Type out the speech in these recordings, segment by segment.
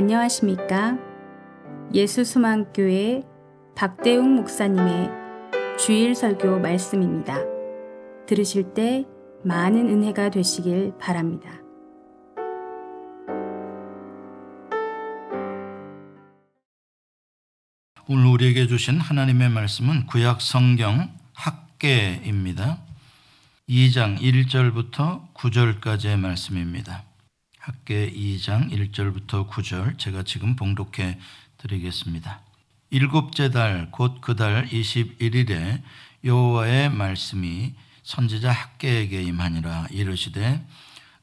안녕하십니까? 예수수망교회 박대웅 목사님의 주일 설교 말씀입니다. 들으실 때 많은 은혜가 되시길 바랍니다. 오늘 우리에게 주신 하나님의 말씀은 구약 성경 학계입니다. 2장 1절부터 9절까지의 말씀입니다. 학계 2장 1절부터 9절 제가 지금 봉독해 드리겠습니다. 일곱째 달 곧 그 달 21일에 여호와의 말씀이 선지자 학계에게 임하니라 이르시되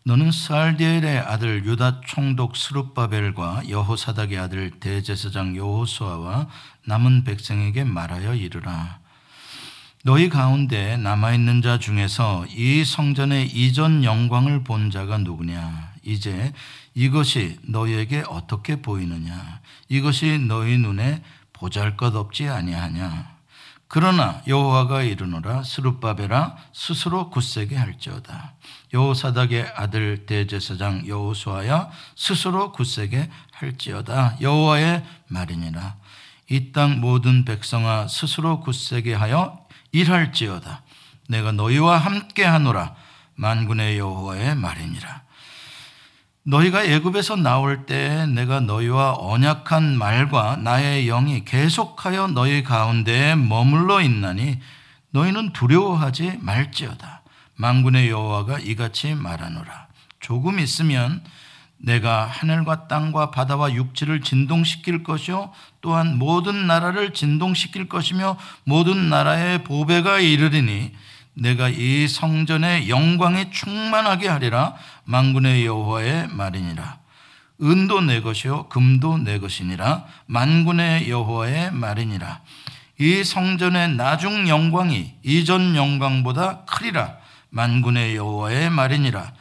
너는 스알디엘의 아들 유다 총독 스룹바벨과 여호사닥의 아들 대제사장 여호수아와 남은 백성에게 말하여 이르라 너희 가운데 남아 있는 자 중에서 이 성전의 이전 영광을 본 자가 누구냐? 이제 이것이 너희에게 어떻게 보이느냐? 이것이 너희 눈에 보잘 것 없지 아니하냐? 그러나 여호와가 이르노라 스룹바벨아 스스로 굳세게 할지어다. 여호사닥의 아들 대제사장 여호수아야 스스로 굳세게 할지어다. 여호와의 말이니라. 이 땅 모든 백성아 스스로 굳세게 하여 일할지어다. 내가 너희와 함께 하노라. 만군의 여호와의 말이니라. 너희가 애굽에서 나올 때 내가 너희와 언약한 말과 나의 영이 계속하여 너희 가운데에 머물러 있나니 너희는 두려워하지 말지어다. 만군의 여호와가 이같이 말하노라. 조금 있으면 내가 하늘과 땅과 바다와 육지를 진동시킬 것이요 또한 모든 나라를 진동시킬 것이며 모든 나라의 보배가 이르리니 내가 이 성전의 영광이 충만하게 하리라. 만군의 여호와의 말이니라. 은도 내 것이요 금도 내 것이니라. 만군의 여호와의 말이니라. 이 성전의 나중 영광이 이전 영광보다 크리라. 만군의 여호와의 말이니라.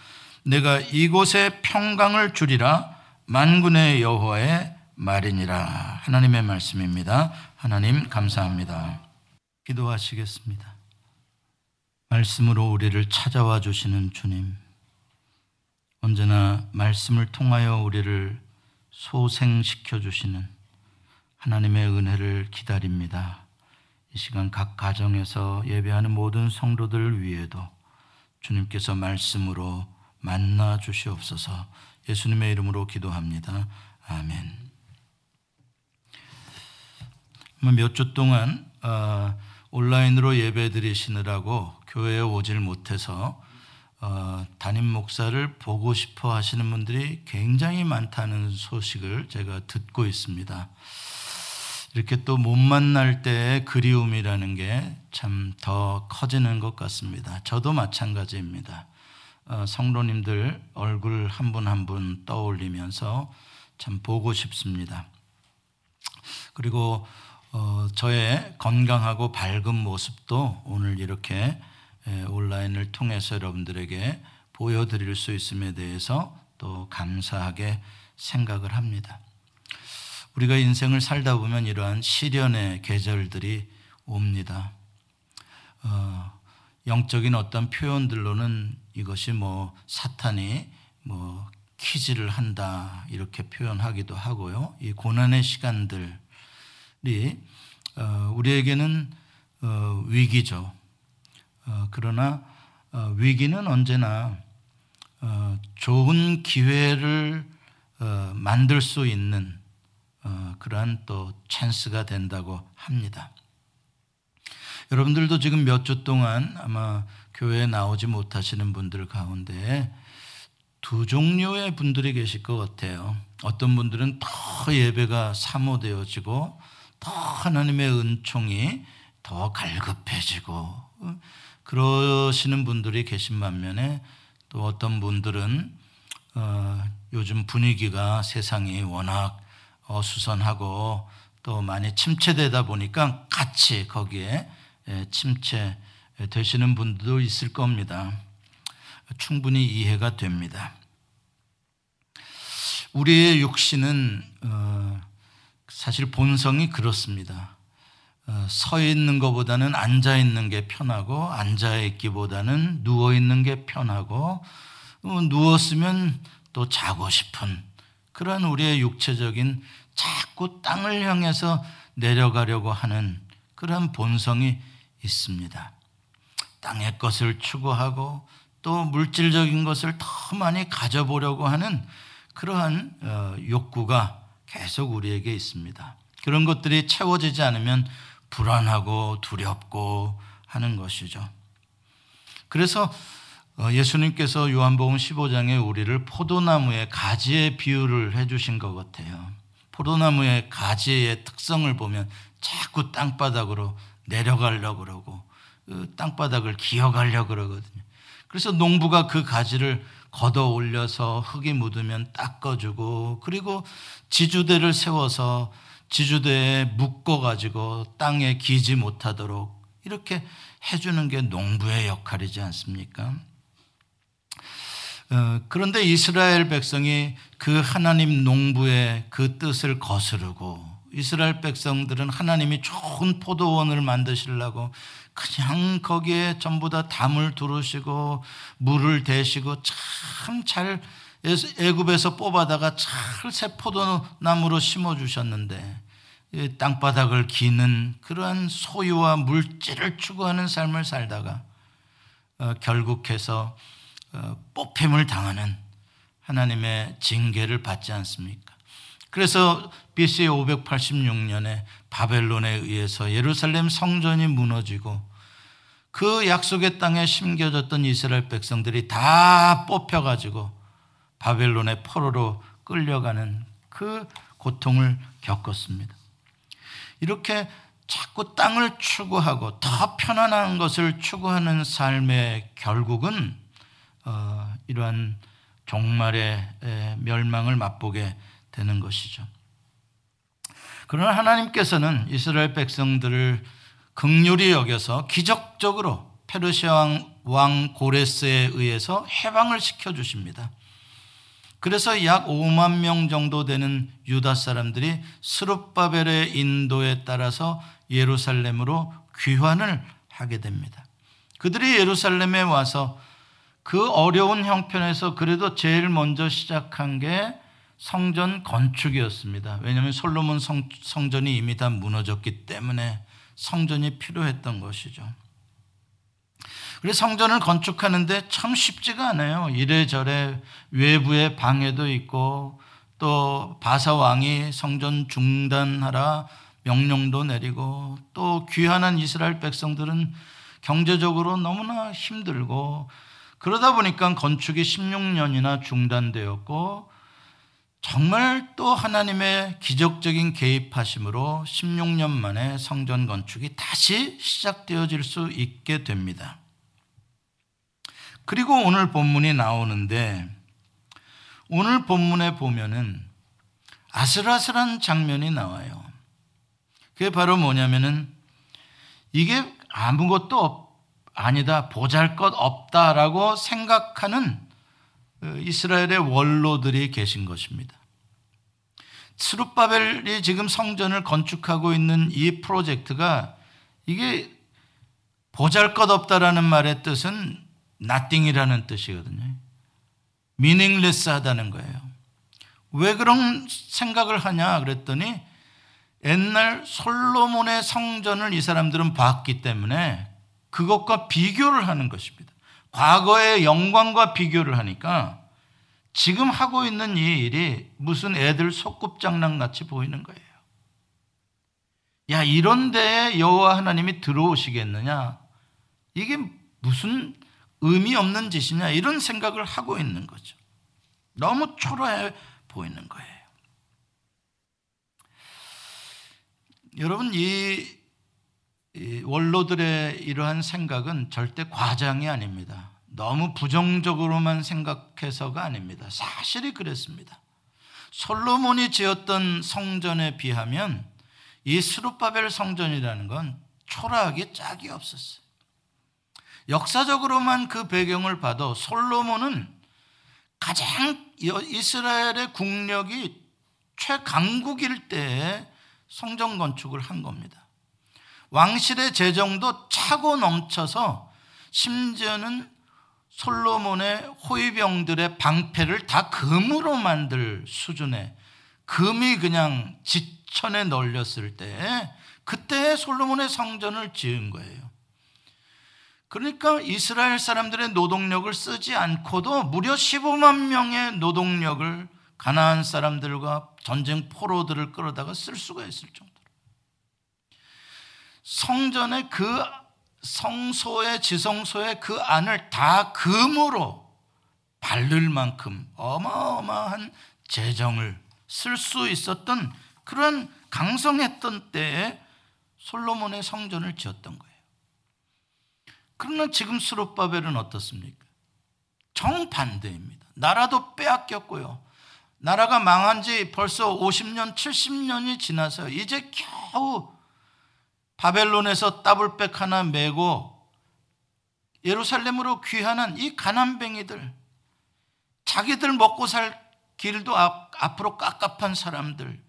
내가 이곳에 평강을 주리라. 만군의 여호와의 말이니라. 하나님의 말씀입니다. 하나님 감사합니다. 기도하시겠습니다. 말씀으로 우리를 찾아와 주시는 주님 언제나 말씀을 통하여 우리를 소생시켜 주시는 하나님의 은혜를 기다립니다. 이 시간 각 가정에서 예배하는 모든 성도들을 위해도 주님께서 말씀으로 만나 주시옵소서 예수님의 이름으로 기도합니다. 아멘. 뭐 몇주 동안 어, 온라인으로 예배 드리시느라고 교회에 오질 못해서 어, 담임 목사를 보고 싶어 하시는 분들이 굉장히 많다는 소식을 제가 듣고 있습니다. 이렇게 또 못 만날 때의 그리움이라는 게 참 더 커지는 것 같습니다. 저도 마찬가지입니다. 어, 성도님들 얼굴 한 분 한 분 떠올리면서 참 보고 싶습니다. 그리고 어, 저의 건강하고 밝은 모습도 오늘 이렇게 온라인을 통해서 여러분들에게 보여드릴 수 있음에 대해서 또 감사하게 생각을 합니다. 우리가 인생을 살다 보면 이러한 시련의 계절들이 옵니다. 어, 영적인 어떤 표현들로는 이것이 뭐 사탄이 뭐 키즈를 한다 이렇게 표현하기도 하고요. 이 고난의 시간들이 어, 우리에게는 어, 위기죠. 어, 그러나 위기는 언제나 좋은 기회를 만들 수 있는 그러한 또 찬스가 된다고 합니다. 여러분들도 지금 몇 주 동안 아마 교회에 나오지 못하시는 분들 가운데 두 종류의 분들이 계실 것 같아요. 어떤 분들은 더 예배가 사모되어지고 더 하나님의 은총이 더 갈급해지고 어, 그러시는 분들이 계신 반면에 또 어떤 분들은 어, 요즘 분위기가 세상이 워낙 어수선하고 또 많이 침체되다 보니까 같이 거기에 예, 침체 되시는 분들도 있을 겁니다. 충분히 이해가 됩니다. 우리의 육신은 어, 사실 본성이 그렇습니다. 어, 서 있는 것보다는 앉아 있는 게 편하고 앉아 있기보다는 누워 있는 게 편하고 어, 누웠으면 또 자고 싶은 그러한 우리의 육체적인 자꾸 땅을 향해서 내려가려고 하는 그런 본성이 있습니다. 땅의 것을 추구하고 또 물질적인 것을 더 많이 가져보려고 하는 그러한 어, 욕구가 계속 우리에게 있습니다. 그런 것들이 채워지지 않으면 불안하고 두렵고 하는 것이죠. 그래서 어, 예수님께서 요한복음 15장에 우리를 포도나무의 가지의 비유를 해주신 것 같아요. 포도나무의 가지의 특성을 보면 자꾸 땅바닥으로 내려가려고 그러고 그 땅바닥을 기어가려고 그러거든요. 그래서 농부가 그 가지를 걷어 올려서 흙이 묻으면 닦아주고 그리고 지주대를 세워서 지주대에 묶어가지고 땅에 기지 못하도록 이렇게 해주는 게 농부의 역할이지 않습니까? 어, 그런데 이스라엘 백성이 그 하나님 농부의 그 뜻을 거스르고 이스라엘 백성들은 하나님이 좋은 포도원을 만드시려고 그냥 거기에 전부 다 담을 두르시고 물을 대시고 참 잘 애굽에서 뽑아다가 잘새 포도나무로 심어 주셨는데 땅바닥을 기는 그러한 소유와 물질을 추구하는 삶을 살다가 어, 결국해서 어, 뽑힘을 당하는 하나님의 징계를 받지 않습니까? 그래서 BC 586년에 바벨론에 의해서 예루살렘 성전이 무너지고 그 약속의 땅에 심겨졌던 이스라엘 백성들이 다 뽑혀가지고 바벨론의 포로로 끌려가는 그 고통을 겪었습니다. 이렇게 자꾸 땅을 추구하고 더 편안한 것을 추구하는 삶의 결국은 어, 이러한 종말의 멸망을 맛보게 되는 것이죠. 그러나 하나님께서는 이스라엘 백성들을 극률이 여겨서 기적적으로 페르시아 왕 고레스에 의해서 해방을 시켜 주십니다. 그래서 약 5만 명 정도 되는 유다 사람들이 스룹바벨의 인도에 따라서 예루살렘으로 귀환을 하게 됩니다. 그들이 예루살렘에 와서 그 어려운 형편에서 그래도 제일 먼저 시작한 게 성전 건축이었습니다. 왜냐하면 솔로몬 성, 성전이 이미 다 무너졌기 때문에 성전이 필요했던 것이죠. 그래서 성전을 건축하는데 참 쉽지가 않아요. 이래저래 외부에 방해도 있고 또 바사 왕이 성전 중단하라 명령도 내리고 또 귀환한 이스라엘 백성들은 경제적으로 너무나 힘들고 그러다 보니까 건축이 16년이나 중단되었고 정말 또 하나님의 기적적인 개입하심으로 16년 만에 성전 건축이 다시 시작되어질 수 있게 됩니다. 그리고 오늘 본문이 나오는데 오늘 본문에 보면은 아슬아슬한 장면이 나와요. 그게 바로 뭐냐면은 이게 아무것도 아니다, 보잘 것 없다라고 생각하는 어, 이스라엘의 원로들이 계신 것입니다. 스룹바벨이 지금 성전을 건축하고 있는 이 프로젝트가 이게 보잘 것 없다라는 말의 뜻은 nothing이라는 뜻이거든요. meaningless 하다는 거예요. 왜 그런 생각을 하냐 그랬더니 옛날 솔로몬의 성전을 이 사람들은 봤기 때문에 그것과 비교를 하는 것입니다. 과거의 영광과 비교를 하니까 지금 하고 있는 이 일이 무슨 애들 소꿉장난 같이 보이는 거예요. 야, 이런데 여호와 하나님이 들어오시겠느냐? 이게 무슨 의미 없는 짓이냐? 이런 생각을 하고 있는 거죠. 너무 초라해 보이는 거예요. 여러분, 이 원로들의 이러한 생각은 절대 과장이 아닙니다. 너무 부정적으로만 생각해서가 아닙니다. 사실이 그랬습니다. 솔로몬이 지었던 성전에 비하면 이 스룹바벨 성전이라는 건 초라하게 짝이 없었어요. 역사적으로만 그 배경을 봐도 솔로몬은 가장 이스라엘의 국력이 최강국일 때에 성전 건축을 한 겁니다. 왕실의 재정도 차고 넘쳐서 심지어는 솔로몬의 호위병들의 방패를 다 금으로 만들 수준의 금이 그냥 지천에 널렸을 때 그때 솔로몬의 성전을 지은 거예요. 그러니까 이스라엘 사람들의 노동력을 쓰지 않고도 무려 15만 명의 노동력을 가나안 사람들과 전쟁 포로들을 끌어다가 쓸 수가 있을 정도로 성전의 그 성소의 지성소의 그 안을 다 금으로 바를 만큼 어마어마한 재정을 쓸 수 있었던 그런 강성했던 때에 솔로몬의 성전을 지었던 거예요. 그러나 지금 수르바벨은 어떻습니까? 정반대입니다. 나라도 빼앗겼고요. 나라가 망한 지 벌써 50년, 70년이 지나서 이제 겨우 바벨론에서 따블백 하나 메고 예루살렘으로 귀환한 이 가난뱅이들, 자기들 먹고 살 길도 앞, 으로 깝깝한 사람들,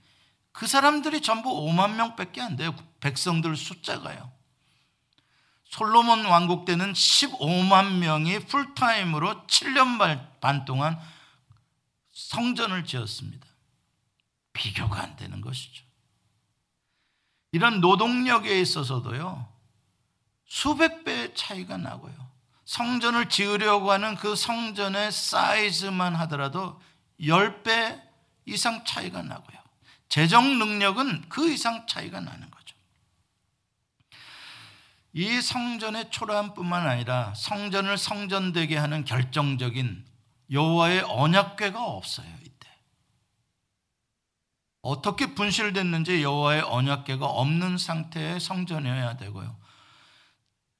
그 사람들이 전부 5만 명 밖에 안 돼요. 백성들 숫자가요. 솔로몬 왕국 때는 15만 명이 풀타임으로 7년 반 동안 성전을 지었습니다. 비교가 안 되는 것이죠. 이런 노동력에 있어서도요, 수백 배의 차이가 나고요. 성전을 지으려고 하는 그 성전의 사이즈만 하더라도 10배 이상 차이가 나고요. 재정 능력은 그 이상 차이가 나는 거죠. 이 성전의 초라함뿐만 아니라 성전을 성전되게 하는 결정적인 여호와의 언약궤가 없어요. 이때 어떻게 분실됐는지 여호와의 언약궤가 없는 상태의 성전이어야 되고요.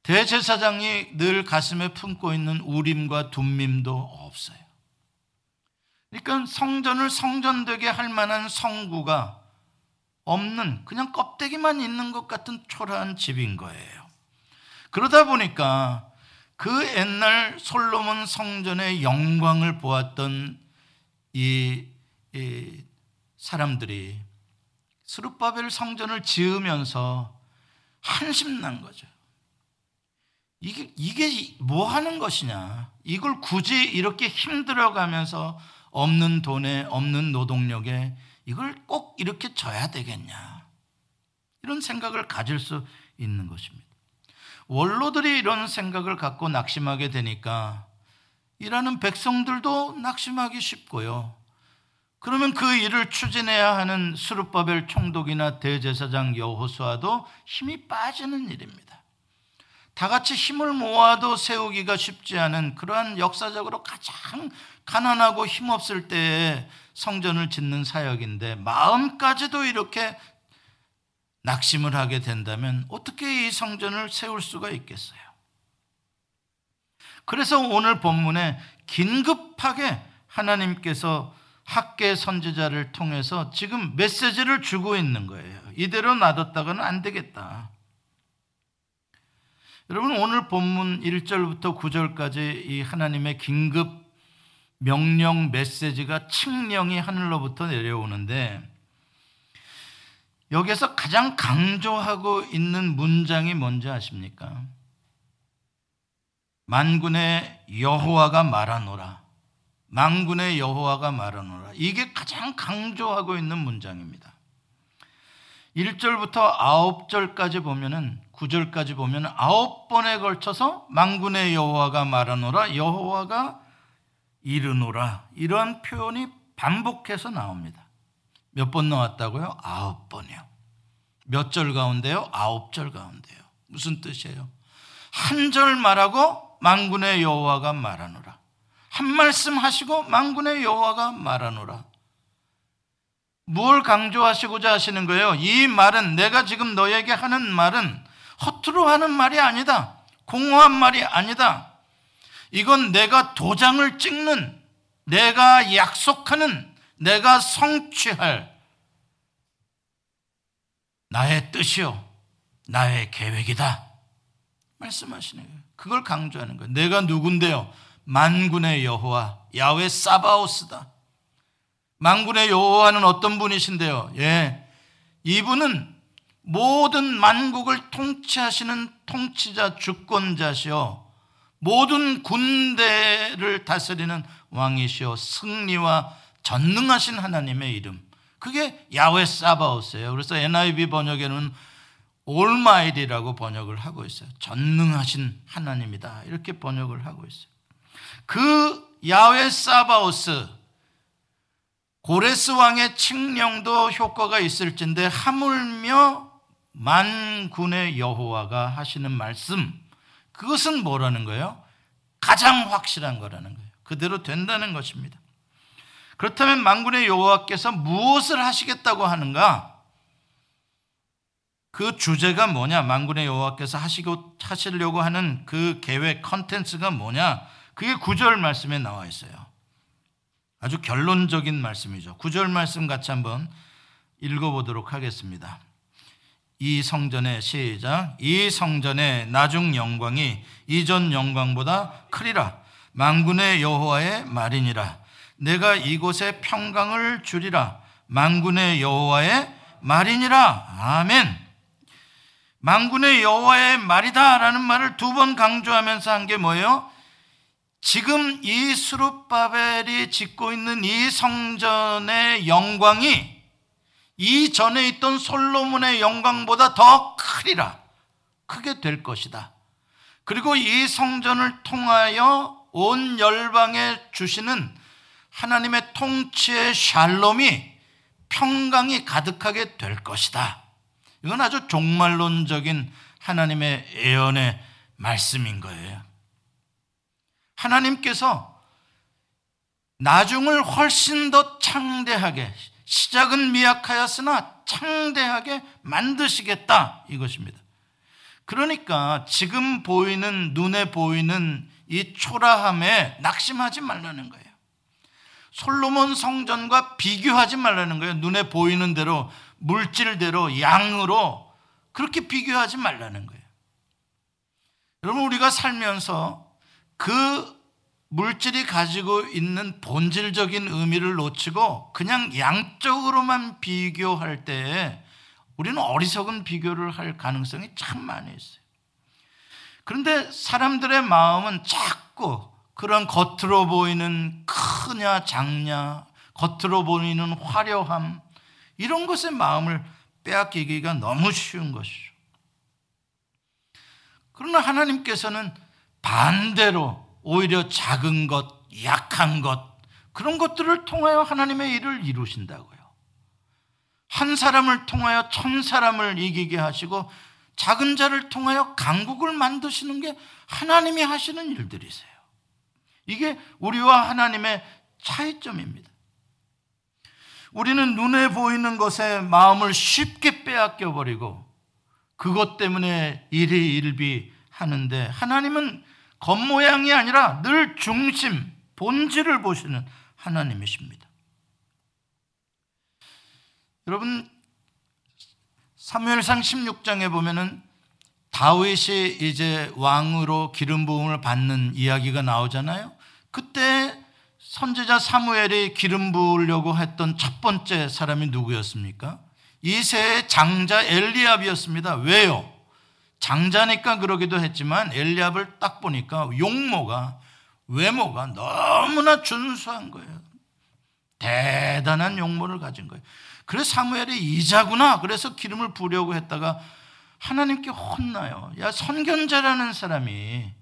대제사장이 늘 가슴에 품고 있는 우림과 둠밈도 없어요. 그러니까 성전을 성전되게 할 만한 성구가 없는 그냥 껍데기만 있는 것 같은 초라한 집인 거예요. 그러다 보니까 그 옛날 솔로몬 성전의 영광을 보았던 이, 이 사람들이 스룹바벨 성전을 지으면서 한심난 거죠. 이게, 이게 뭐 하는 것이냐. 이걸 굳이 이렇게 힘들어가면서 없는 돈에, 없는 노동력에 이걸 꼭 이렇게 져야 되겠냐. 이런 생각을 가질 수 있는 것입니다. 원로들이 이런 생각을 갖고 낙심하게 되니까 일하는 백성들도 낙심하기 쉽고요. 그러면 그 일을 추진해야 하는 수르바벨 총독이나 대제사장 여호수아도 힘이 빠지는 일입니다. 다 같이 힘을 모아도 세우기가 쉽지 않은 그러한 역사적으로 가장 가난하고 힘없을 때에 성전을 짓는 사역인데 마음까지도 이렇게 낙심을 하게 된다면 어떻게 이 성전을 세울 수가 있겠어요? 그래서 오늘 본문에 긴급하게 하나님께서 학계 선지자를 통해서 지금 메시지를 주고 있는 거예요. 이대로 놔뒀다가는 안 되겠다. 여러분 오늘 본문 1절부터 9절까지 이 하나님의 긴급 명령 메시지가 칙령이 하늘로부터 내려오는데 여기에서 가장 강조하고 있는 문장이 뭔지 아십니까? 만군의 여호와가 말하노라. 만군의 여호와가 말하노라. 이게 가장 강조하고 있는 문장입니다. 1절부터 9절까지 보면은 9절까지 보면 아홉 번에 걸쳐서 만군의 여호와가 말하노라 여호와가 이르노라 이러한 표현이 반복해서 나옵니다. 몇번 나왔다고요? 아홉 번이요. 몇 절 가운데요? 아홉 절 가운데요. 무슨 뜻이에요? 한 절 말하고 만군의 여호와가 말하노라. 한 말씀 하시고 만군의 여호와가 말하노라. 뭘 강조하시고자 하시는 거예요? 이 말은 내가 지금 너에게 하는 말은 허투루 하는 말이 아니다. 공허한 말이 아니다. 이건 내가 도장을 찍는 내가 약속하는 내가 성취할 나의 뜻이요, 나의 계획이다. 말씀하시는 거예요. 그걸 강조하는 거예요. 내가 누군데요? 만군의 여호와, 야외 사바오스다. 만군의 여호와는 어떤 분이신데요? 예. 이분은 모든 만국을 통치하시는 통치자 주권자시요. 모든 군대를 다스리는 왕이시오 승리와 전능하신 하나님의 이름. 그게 야외 사바오스예요. 그래서 NIV 번역에는 올마이리라고 번역을 하고 있어요. 전능하신 하나님이다. 이렇게 번역을 하고 있어요. 그 야외 사바오스 고레스 왕의 칙령도 효과가 있을진데 하물며 만군의 여호와가 하시는 말씀 그것은 뭐라는 거예요? 가장 확실한 거라는 거예요. 그대로 된다는 것입니다. 그렇다면 만군의 여호와께서 무엇을 하시겠다고 하는가? 그 주제가 뭐냐? 만군의 여호와께서 하시고 하시려고 하는 그 계획 컨텐츠가 뭐냐? 그게 구절 말씀에 나와 있어요. 아주 결론적인 말씀이죠. 구절 말씀 같이 한번 읽어보도록 하겠습니다. 이 성전의 시작 이 성전의 나중 영광이 이전 영광보다 크리라 만군의 여호와의 말이니라 내가 이곳에 평강을 주리라 만군의 여호와의 말이니라 아멘 만군의 여호와의 말이다라는 말을 두 번 강조하면서 한 게 뭐예요? 지금 이 수룹바벨이 짓고 있는 이 성전의 영광이 이전에 있던 솔로몬의 영광보다 더 크리라. 크게 될 것이다. 그리고 이 성전을 통하여 온 열방에 주시는 하나님의 통치의 샬롬이 평강이 가득하게 될 것이다. 이건 아주 종말론적인 하나님의 예언의 말씀인 거예요. 하나님께서 나중을 훨씬 더 창대하게 시작은 미약하였으나 창대하게 만드시겠다 이것입니다. 그러니까 지금 보이는 눈에 보이는 이 초라함에 낙심하지 말라는 거예요. 솔로몬 성전과 비교하지 말라는 거예요. 눈에 보이는 대로 물질대로 양으로 그렇게 비교하지 말라는 거예요. 여러분 우리가 살면서 그 물질이 가지고 있는 본질적인 의미를 놓치고 그냥 양적으로만 비교할 때 우리는 어리석은 비교를 할 가능성이 참 많이 있어요. 그런데 사람들의 마음은 자꾸 그런 겉으로 보이는 크냐 작냐, 겉으로 보이는 화려함 이런 것에 마음을 빼앗기기가 너무 쉬운 것이죠. 그러나 하나님께서는 반대로 오히려 작은 것, 약한 것, 그런 것들을 통하여 하나님의 일을 이루신다고요. 한 사람을 통하여 천 사람을 이기게 하시고 작은 자를 통하여 강국을 만드시는 게 하나님이 하시는 일들이세요. 이게 우리와 하나님의 차이점입니다. 우리는 눈에 보이는 것에 마음을 쉽게 빼앗겨 버리고 그것 때문에 일이 일비 하는데 하나님은 겉모양이 아니라 늘 중심, 본질을 보시는 하나님이십니다. 여러분 사무엘상 16장에 보면은 다윗이 이제 왕으로 기름 부음을 받는 이야기가 나오잖아요. 그때 선지자 사무엘이 기름 부으려고 했던 첫 번째 사람이 누구였습니까? 이세의 장자 엘리압이었습니다. 왜요? 장자니까 그러기도 했지만 엘리압을 딱 보니까 용모가 외모가 너무나 준수한 거예요. 대단한 용모를 가진 거예요. 그래서 사무엘이 이자구나. 그래서 기름을 부려고 했다가 하나님께 혼나요. 야, 선견자라는 사람이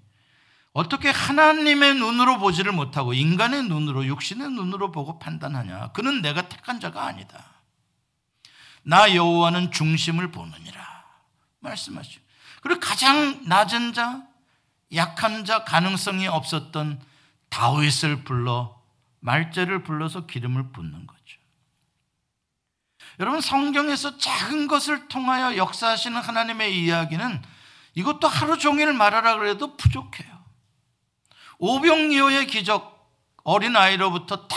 어떻게 하나님의 눈으로 보지를 못하고 인간의 눈으로, 육신의 눈으로 보고 판단하냐. 그는 내가 택한 자가 아니다. 나 여호와는 중심을 보느니라. 말씀하시죠. 그리고 가장 낮은 자, 약한 자, 가능성이 없었던 다윗을 불러 말제를 불러서 기름을 붓는 거죠. 여러분 성경에서 작은 것을 통하여 역사하시는 하나님의 이야기는 이것도 하루 종일 말하라 그래도 부족해요. 오병이어의 기적, 어린 아이로부터 다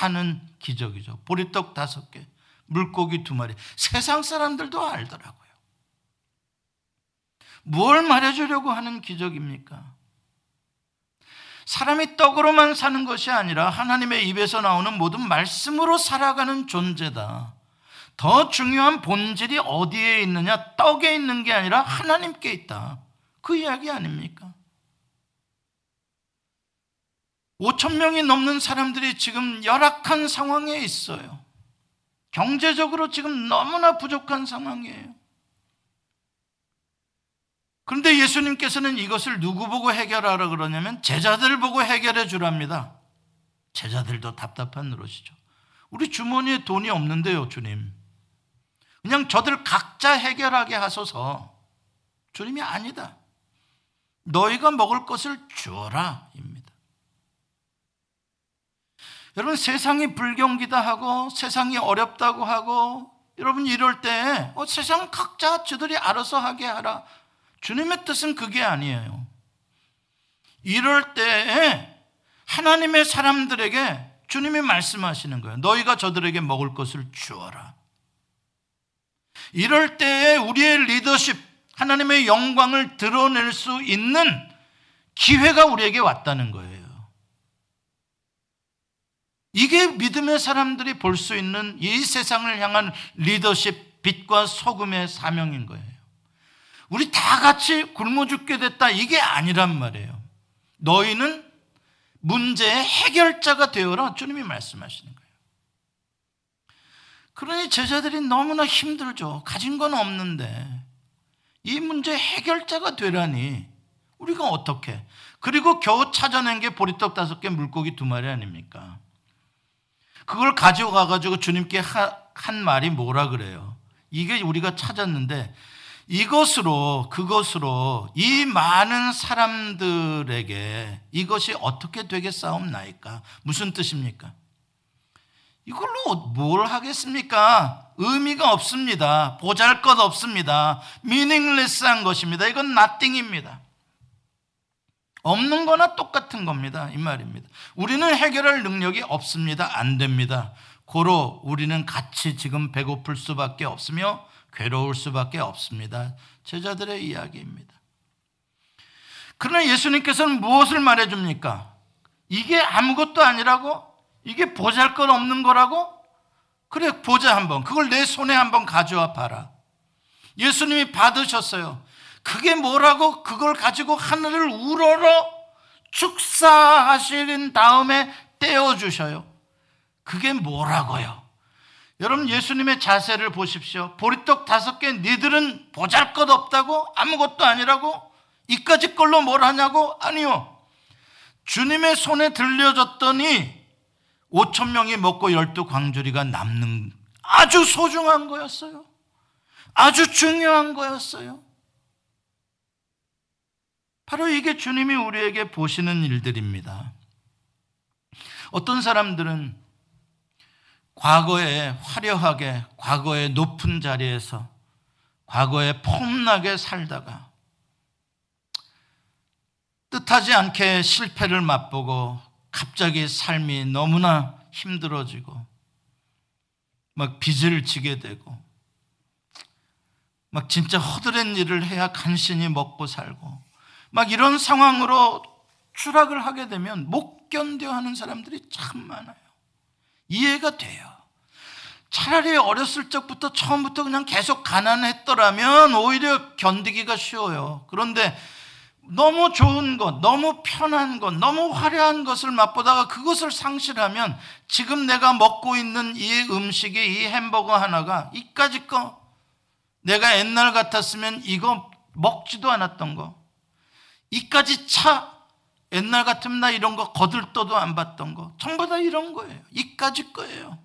하는 기적이죠. 보리떡 다섯 개, 물고기 두 마리. 세상 사람들도 알더라고요. 뭘 말해주려고 하는 기적입니까? 사람이 떡으로만 사는 것이 아니라 하나님의 입에서 나오는 모든 말씀으로 살아가는 존재다. 더 중요한 본질이 어디에 있느냐? 떡에 있는 게 아니라 하나님께 있다. 그 이야기 아닙니까? 5천 명이 넘는 사람들이 지금 열악한 상황에 있어요. 경제적으로 지금 너무나 부족한 상황이에요. 그런데 예수님께서는 이것을 누구 보고 해결하라 그러냐면 제자들 보고 해결해 주랍니다. 제자들도 답답한 노릇이죠. 우리 주머니에 돈이 없는데요, 주님. 그냥 저들 각자 해결하게 하소서. 주님이 아니다. 너희가 먹을 것을 주어라. 여러분, 세상이 불경기다 하고, 세상이 어렵다고 하고, 여러분 이럴 때, 어, 세상 각자 저들이 알아서 하게 하라. 주님의 뜻은 그게 아니에요. 이럴 때에 하나님의 사람들에게 주님이 말씀하시는 거예요. 너희가 저들에게 먹을 것을 주어라. 이럴 때에 우리의 리더십, 하나님의 영광을 드러낼 수 있는 기회가 우리에게 왔다는 거예요. 이게 믿음의 사람들이 볼 수 있는 이 세상을 향한 리더십, 빛과 소금의 사명인 거예요. 우리 다 같이 굶어 죽게 됐다. 이게 아니란 말이에요. 너희는 문제의 해결자가 되어라. 주님이 말씀하시는 거예요. 그러니 제자들이 너무나 힘들죠. 가진 건 없는데. 이 문제 해결자가 되라니. 우리가 어떻게. 그리고 겨우 찾아낸 게 보리떡 다섯 개, 물고기 두 마리 아닙니까? 그걸 가져가 가지고 주님께 한 말이 뭐라 그래요? 이게 우리가 찾았는데 이것으로 그것으로 이 많은 사람들에게 이것이 어떻게 되겠사옵나이까? 무슨 뜻입니까? 이걸로 뭘 하겠습니까? 의미가 없습니다. 보잘 것 없습니다. 미닝레스한 것입니다. 이건 nothing입니다. 없는 거나 똑같은 겁니다. 이 말입니다. 우리는 해결할 능력이 없습니다. 안 됩니다. 고로 우리는 같이 지금 배고플 수밖에 없으며 괴로울 수밖에 없습니다. 제자들의 이야기입니다. 그러나 예수님께서는 무엇을 말해줍니까? 이게 아무것도 아니라고? 이게 보잘 것 없는 거라고? 그래, 보자 한번. 그걸 내 손에 한번 가져와 봐라. 예수님이 받으셨어요. 그게 뭐라고? 그걸 가지고 하늘을 우러러 축사하신 다음에 떼어주셔요. 그게 뭐라고요? 여러분 예수님의 자세를 보십시오. 보리떡 다섯 개 니들은 보잘것 없다고 아무것도 아니라고 이까지 걸로 뭘 하냐고 아니요. 주님의 손에 들려줬더니 5천 명이 먹고 열두 광주리가 남는 아주 소중한 거였어요. 아주 중요한 거였어요. 바로 이게 주님이 우리에게 보시는 일들입니다. 어떤 사람들은 과거에 화려하게, 과거의 높은 자리에서, 과거에 폼나게 살다가, 뜻하지 않게 실패를 맛보고, 갑자기 삶이 너무나 힘들어지고, 막 빚을 지게 되고, 막 진짜 허드렛 일을 해야 간신히 먹고 살고, 막 이런 상황으로 추락을 하게 되면 못 견뎌 하는 사람들이 참 많아요. 이해가 돼요. 차라리 어렸을 적부터 처음부터 그냥 계속 가난했더라면 오히려 견디기가 쉬워요. 그런데 너무 좋은 것, 너무 편한 것, 너무 화려한 것을 맛보다가 그것을 상실하면 지금 내가 먹고 있는 이 음식이 이 햄버거 하나가 이까지 거 내가 옛날 같았으면 이거 먹지도 않았던 거 이까지 차 옛날 같으면 나 이런 거 거들떠도 안 봤던 거 전부 다 이런 거예요. 이까지 거예요.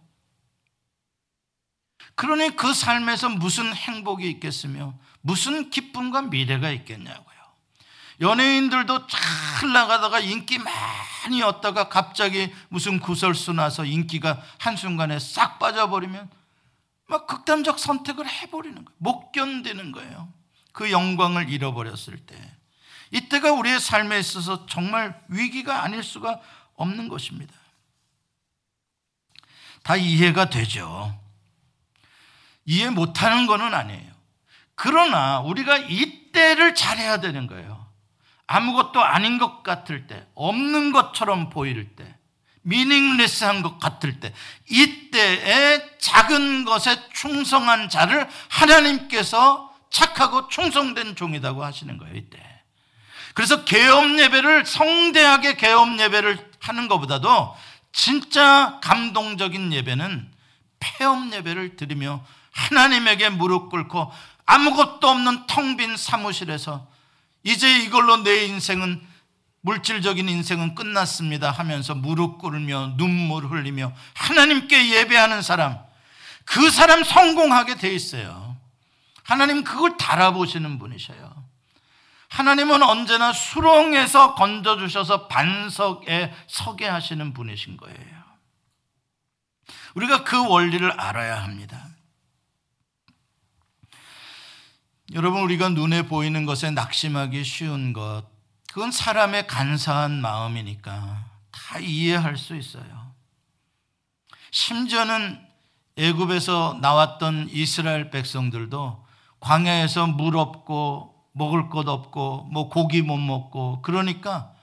그러니 그 삶에서 무슨 행복이 있겠으며 무슨 기쁨과 미래가 있겠냐고요. 연예인들도 잘 나가다가 인기 많이 얻다가 갑자기 무슨 구설수 나서 인기가 한순간에 싹 빠져버리면 막 극단적 선택을 해버리는 거예요. 못 견디는 거예요. 그 영광을 잃어버렸을 때. 이때가 우리의 삶에 있어서 정말 위기가 아닐 수가 없는 것입니다. 다 이해가 되죠. 이해 못하는 것은 아니에요. 그러나 우리가 이때를 잘해야 되는 거예요. 아무것도 아닌 것 같을 때, 없는 것처럼 보일 때, 미닝레스한 것 같을 때, 이때에 작은 것에 충성한 자를 하나님께서 착하고 충성된 종이라고 하시는 거예요, 이때. 그래서 개업 예배를 성대하게 개업 예배를 하는 것보다도 진짜 감동적인 예배는 폐업 예배를 드리며 하나님에게 무릎 꿇고 아무것도 없는 텅 빈 사무실에서 이제 이걸로 내 인생은 물질적인 인생은 끝났습니다 하면서 무릎 꿇으며 눈물 흘리며 하나님께 예배하는 사람 그 사람 성공하게 돼 있어요. 하나님 그걸 달아보시는 분이셔요. 하나님은 언제나 수렁에서 건져주셔서 반석에 서게 하시는 분이신 거예요. 우리가 그 원리를 알아야 합니다. 여러분, 우리가 눈에 보이는 것에 낙심하기 쉬운 것, 그건 사람의 간사한 마음이니까 다 이해할 수 있어요. 심지어는 애굽에서 나왔던 이스라엘 백성들도 광야에서 물 없고 먹을 것 없고 뭐 고기 못 먹고 그러니까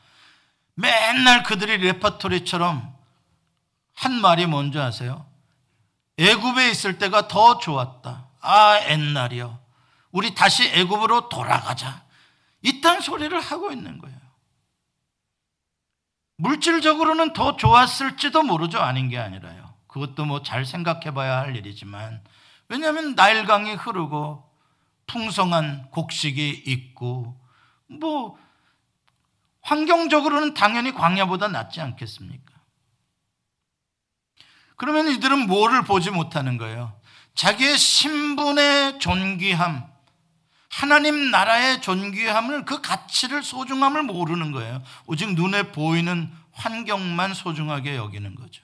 맨날 그들이 레퍼토리처럼 한 말이 뭔지 아세요? 애굽에 있을 때가 더 좋았다. 아 옛날이요. 우리 다시 애굽으로 돌아가자. 이딴 소리를 하고 있는 거예요. 물질적으로는 더 좋았을지도 모르죠. 아닌 게 아니라요. 그것도 뭐 잘 생각해 봐야 할 일이지만 왜냐하면 나일강이 흐르고 풍성한 곡식이 있고 뭐 환경적으로는 당연히 광야보다 낫지 않겠습니까? 그러면 이들은 뭐를 보지 못하는 거예요? 자기의 신분의 존귀함, 하나님 나라의 존귀함을 그 가치를 소중함을 모르는 거예요. 오직 눈에 보이는 환경만 소중하게 여기는 거죠.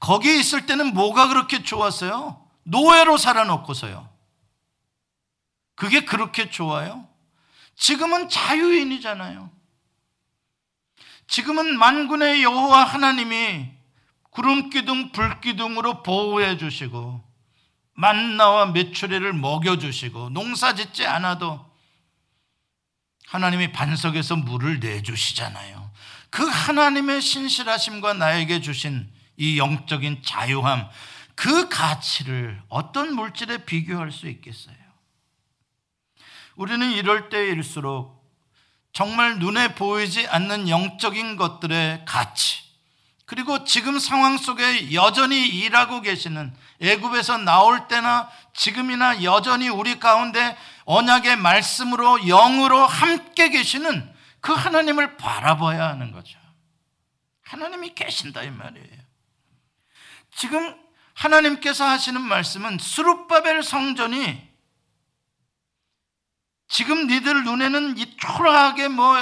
거기에 있을 때는 뭐가 그렇게 좋았어요? 노예로 살아놓고서요. 그게 그렇게 좋아요? 지금은 자유인이잖아요. 지금은 만군의 여호와 하나님이 구름 기둥, 불 기둥으로 보호해 주시고 만나와 메추리를 먹여 주시고 농사 짓지 않아도 하나님이 반석에서 물을 내 주시잖아요. 그 하나님의 신실하심과 나에게 주신 이 영적인 자유함 그 가치를 어떤 물질에 비교할 수 있겠어요? 우리는 이럴 때일수록 정말 눈에 보이지 않는 영적인 것들의 가치, 그리고 지금 상황 속에 여전히 일하고 계시는 애굽에서 나올 때나 지금이나 여전히 우리 가운데 언약의 말씀으로 영으로 함께 계시는 그 하나님을 바라봐야 하는 거죠. 하나님이 계신다 이 말이에요. 지금 하나님께서 하시는 말씀은 수룹바벨 성전이 지금 니들 눈에는 이 초라하게 뭐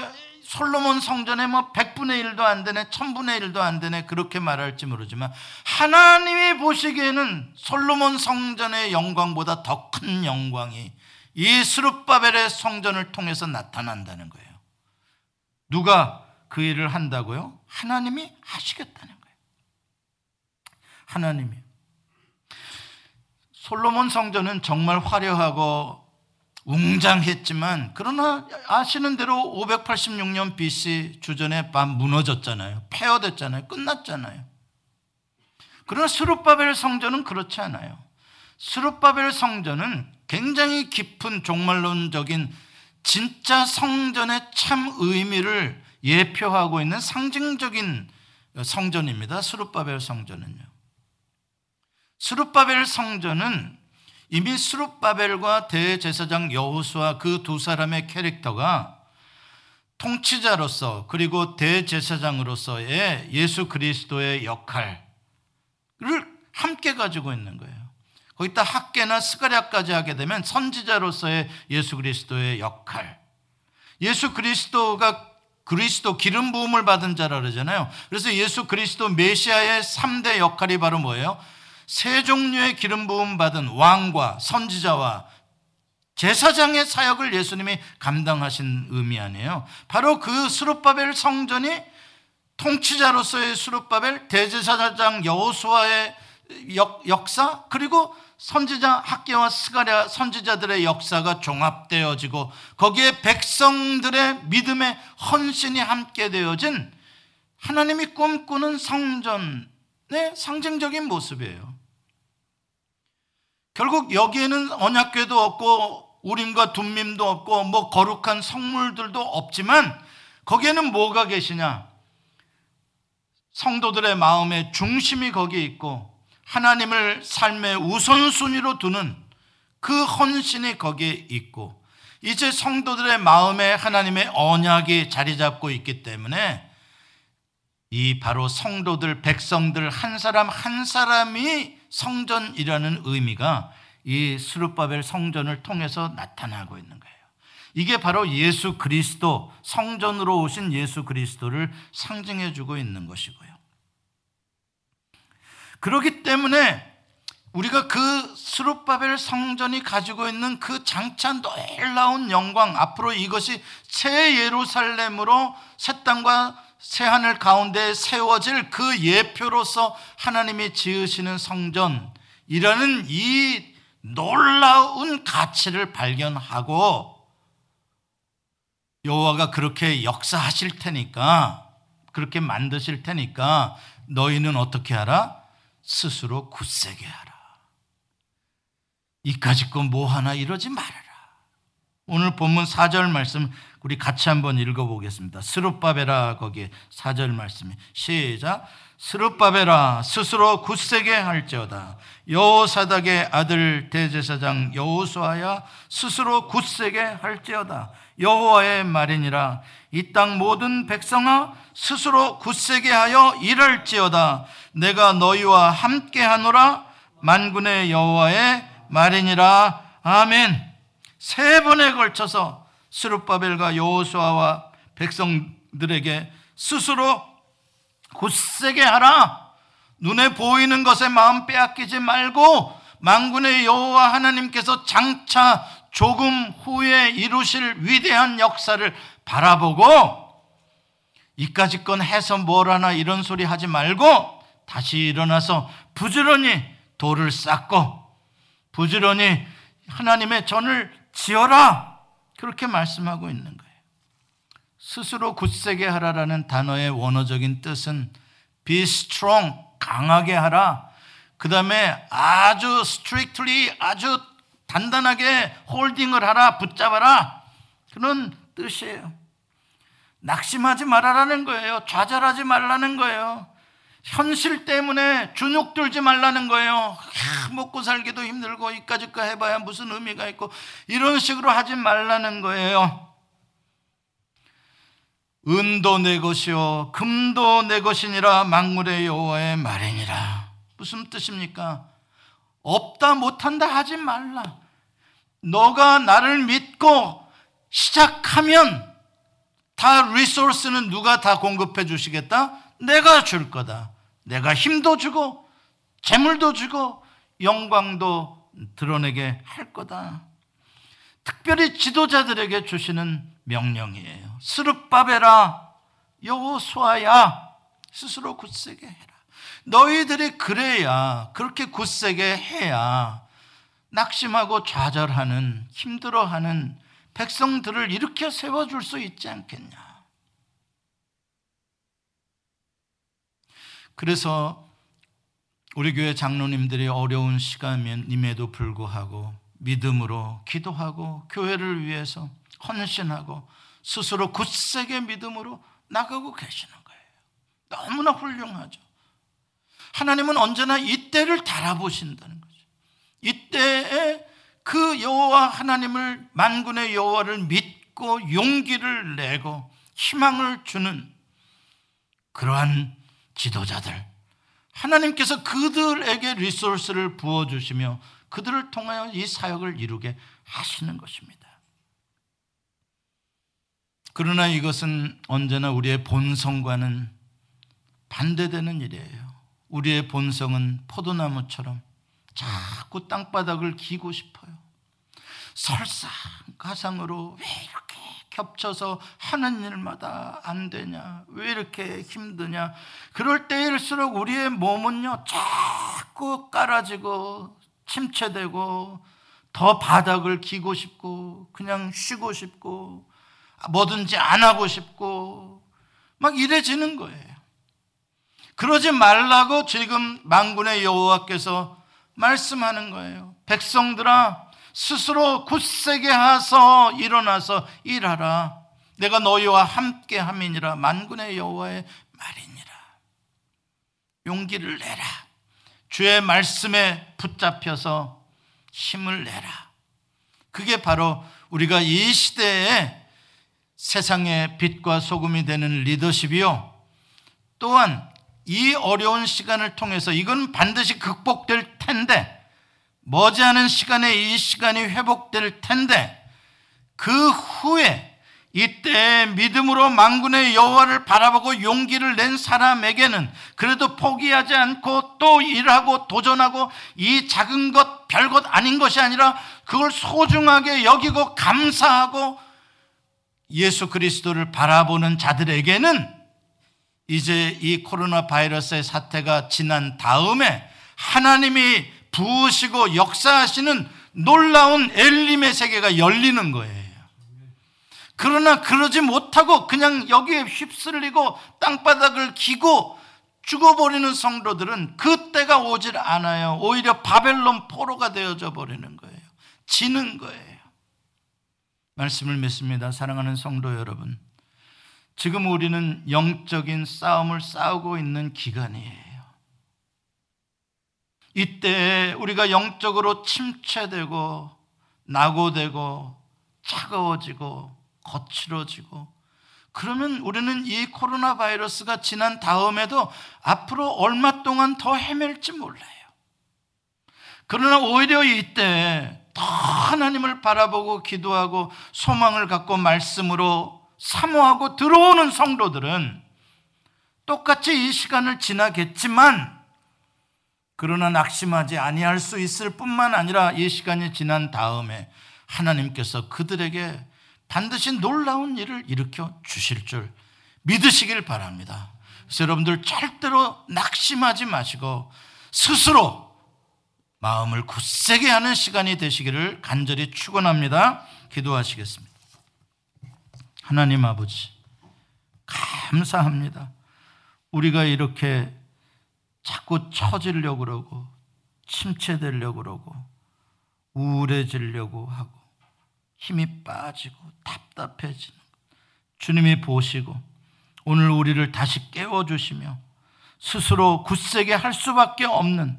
솔로몬 성전에 뭐 100분의 1도 안 되네, 1000분의 1도 안 되네, 그렇게 말할지 모르지만, 하나님이 보시기에는 솔로몬 성전의 영광보다 더 큰 영광이 이 스룹바벨의 성전을 통해서 나타난다는 거예요. 누가 그 일을 한다고요? 하나님이 하시겠다는 거예요. 하나님이. 솔로몬 성전은 정말 화려하고 웅장했지만 그러나 아시는 대로 586년 BC 주전에 밤 무너졌잖아요. 폐허됐잖아요. 끝났잖아요. 그러나 수룹바벨 성전은 그렇지 않아요. 수룹바벨 성전은 굉장히 깊은 종말론적인 진짜 성전의 참 의미를 예표하고 있는 상징적인 성전입니다. 수룹바벨 성전은요. 수룹바벨 성전은 이미 수룹바벨과 대제사장 여호수아 그 두 사람의 캐릭터가 통치자로서 그리고 대제사장으로서의 예수 그리스도의 역할을 함께 가지고 있는 거예요. 거기다 학계나 스가랴까지 하게 되면 선지자로서의 예수 그리스도의 역할. 예수 그리스도가 그리스도 기름 부음을 받은 자라 그러잖아요. 그래서 예수 그리스도 메시아의 3대 역할이 바로 뭐예요? 세 종류의 기름 부음 받은 왕과 선지자와 제사장의 사역을 예수님이 감당하신 의미 아니에요. 바로 그 수룹바벨 성전이 통치자로서의 수룹바벨, 대제사장 여호수아의 역, 사 그리고 선지자 학계와 스가랴 선지자들의 역사가 종합되어지고 거기에 백성들의 믿음의 헌신이 함께 되어진 하나님이 꿈꾸는 성전의 상징적인 모습이에요. 결국 여기에는 언약궤도 없고 우림과 둠밈도 없고 뭐 거룩한 성물들도 없지만 거기에는 뭐가 계시냐? 성도들의 마음의 중심이 거기에 있고 하나님을 삶의 우선순위로 두는 그 헌신이 거기에 있고 이제 성도들의 마음에 하나님의 언약이 자리 잡고 있기 때문에 이 바로 성도들, 백성들 한 사람 한 사람이 성전이라는 의미가 이 수르바벨 성전을 통해서 나타나고 있는 거예요. 이게 바로 예수 그리스도, 성전으로 오신 예수 그리스도를 상징해 주고 있는 것이고요. 그렇기 때문에 우리가 그 스룹바벨 성전이 가지고 있는 그 장차 놀라운 영광 앞으로 이것이 새 예루살렘으로 새 땅과 새 하늘 가운데 세워질 그 예표로서 하나님이 지으시는 성전 이라는 이 놀라운 가치를 발견하고 여호와가 그렇게 역사하실 테니까 그렇게 만드실 테니까 너희는 어떻게 하라? 스스로 굳세게 하라. 이까짓 거 뭐 하나 이러지 말아라. 오늘 본문 4절 말씀 우리 같이 한번 읽어보겠습니다. 스룹바베라 거기에 4절 말씀이 시작. 스룹바베라 스스로 굳세게 할지어다. 여호사닥의 아들 대제사장 여호수아야 스스로 굳세게 할지어다. 여호와의 말이니라. 이 땅 모든 백성아 스스로 굳세게 하여 일할지어다. 내가 너희와 함께 하노라. 만군의 여호와의 말이니라. 아멘 세 번에 걸쳐서 스룹바벨과 여호수아와 백성들에게 스스로 굳세게 하라. 눈에 보이는 것에 마음 빼앗기지 말고 만군의 여호와 하나님께서 장차 조금 후에 이루실 위대한 역사를 바라보고 이까짓 건 해서 뭘 하나 이런 소리 하지 말고 다시 일어나서 부지런히 돌을 쌓고 부지런히 하나님의 전을 지어라. 그렇게 말씀하고 있는 거예요. 스스로 굳세게 하라라는 단어의 원어적인 뜻은 be strong, 강하게 하라. 그 다음에 아주 strictly, 아주 단단하게 홀딩을 하라, 붙잡아라. 그런 뜻이에요. 낙심하지 말아라는 거예요. 좌절하지 말라는 거예요. 현실 때문에 주눅 들지 말라는 거예요. 야, 먹고 살기도 힘들고 이까짓 거 해봐야 무슨 의미가 있고 이런 식으로 하지 말라는 거예요. 은도 내 것이요 금도 내 것이니라 만물의 여호와의 말이니라. 무슨 뜻입니까? 없다 못한다 하지 말라. 너가 나를 믿고 시작하면 다 리소스는 누가 다 공급해 주시겠다? 내가 줄 거다. 내가 힘도 주고 재물도 주고 영광도 드러내게 할 거다. 특별히 지도자들에게 주시는 명령이에요. 스룹바베라 여호수아야 스스로 굳세게 해라. 너희들이 그래야 그렇게 굳세게 해야 낙심하고 좌절하는 힘들어하는 백성들을 일으켜 세워줄 수 있지 않겠냐. 그래서 우리 교회 장로님들이 어려운 시간임에도 불구하고 믿음으로 기도하고 교회를 위해서 헌신하고 스스로 굳세게 믿음으로 나가고 계시는 거예요. 너무나 훌륭하죠. 하나님은 언제나 이때를 달아보신다는 거죠. 이때에 그 여호와 하나님을 만군의 여호와를 믿고 용기를 내고 희망을 주는 그러한 지도자들 하나님께서 그들에게 리소스를 부어 주시며 그들을 통하여 이 사역을 이루게 하시는 것입니다. 그러나 이것은 언제나 우리의 본성과는 반대되는 일이에요. 우리의 본성은 포도나무처럼 자꾸 땅바닥을 기고 싶어요. 설상가상으로 왜 이렇게 겹쳐서 하는 일마다 안 되냐? 왜 이렇게 힘드냐? 그럴 때일수록 우리의 몸은요, 자꾸 깔아지고 침체되고 더 바닥을 기고 싶고 그냥 쉬고 싶고 뭐든지 안 하고 싶고 막 이래지는 거예요. 그러지 말라고 지금 만군의 여호와께서 말씀하는 거예요. 백성들아 스스로 굳세게 하서 일어나서 일하라. 내가 너희와 함께 함이니라 만군의 여호와의 말이니라. 용기를 내라. 주의 말씀에 붙잡혀서 힘을 내라. 그게 바로 우리가 이 시대에 세상의 빛과 소금이 되는 리더십이요. 또한 이 어려운 시간을 통해서 이건 반드시 극복될 텐데 머지않은 시간에 이 시간이 회복될 텐데 그 후에 이때 믿음으로 망군의 여호와를 바라보고 용기를 낸 사람에게는 그래도 포기하지 않고 또 일하고 도전하고 이 작은 것 별것 아닌 것이 아니라 그걸 소중하게 여기고 감사하고 예수 그리스도를 바라보는 자들에게는 이제 이 코로나 바이러스의 사태가 지난 다음에 하나님이 부으시고 역사하시는 놀라운 엘림의 세계가 열리는 거예요. 그러나 그러지 못하고 그냥 여기에 휩쓸리고 땅바닥을 기고 죽어버리는 성도들은 그때가 오질 않아요. 오히려 바벨론 포로가 되어져 버리는 거예요. 지는 거예요. 말씀을 맺습니다. 사랑하는 성도 여러분. 지금 우리는 영적인 싸움을 싸우고 있는 기간이에요. 이때 우리가 영적으로 침체되고 낙오되고 차가워지고 거칠어지고 그러면 우리는 이 코로나 바이러스가 지난 다음에도 앞으로 얼마 동안 더 헤맬지 몰라요. 그러나 오히려 이때 더 하나님을 바라보고 기도하고 소망을 갖고 말씀으로 사모하고 들어오는 성도들은 똑같이 이 시간을 지나겠지만 그러나 낙심하지 아니할 수 있을 뿐만 아니라 이 시간이 지난 다음에 하나님께서 그들에게 반드시 놀라운 일을 일으켜 주실 줄 믿으시길 바랍니다. 여러분들 절대로 낙심하지 마시고 스스로 마음을 굳세게 하는 시간이 되시기를 간절히 축원합니다. 기도하시겠습니다. 하나님 아버지 감사합니다. 우리가 이렇게 자꾸 처지려고 그러고 침체되려고 그러고 우울해지려고 하고 힘이 빠지고 답답해지는 주님이 보시고 오늘 우리를 다시 깨워주시며 스스로 굳세게 할 수밖에 없는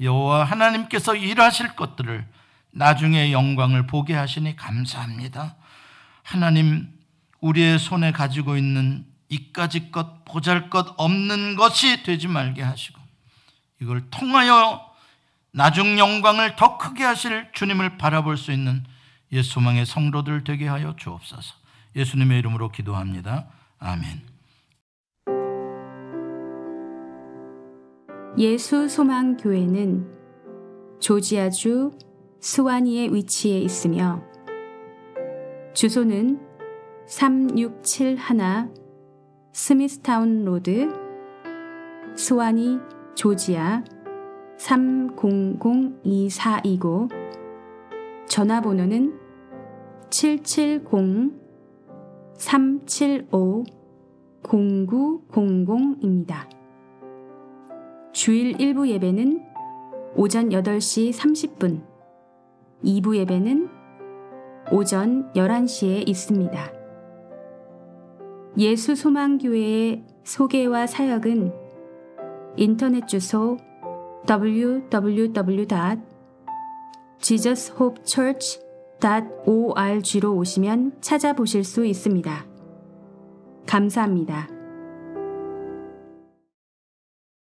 여호와 하나님께서 일하실 것들을 나중에 영광을 보게 하시니 감사합니다. 하나님 우리의 손에 가지고 있는 이까지 것 보잘 것 없는 것이 되지 말게 하시고 이걸 통하여 나중 영광을 더 크게 하실 주님을 바라볼 수 있는 예수망의 성도들 되게 하여 주옵소서. 예수님의 이름으로 기도합니다. 아멘. 예수 소망 교회는 조지아주 스와니에 위치해 있으며 주소는 3671 스미스타운 로드 스와니 조지아 30024이고 전화번호는 770-375-0900입니다. 주일 1부 예배는 오전 8시 30분, 2부 예배는 오전 11시에 있습니다. 예수 소망교회의 소개와 사역은 인터넷 주소 www.jesushopechurch.org로 오시면 찾아보실 수 있습니다. 감사합니다.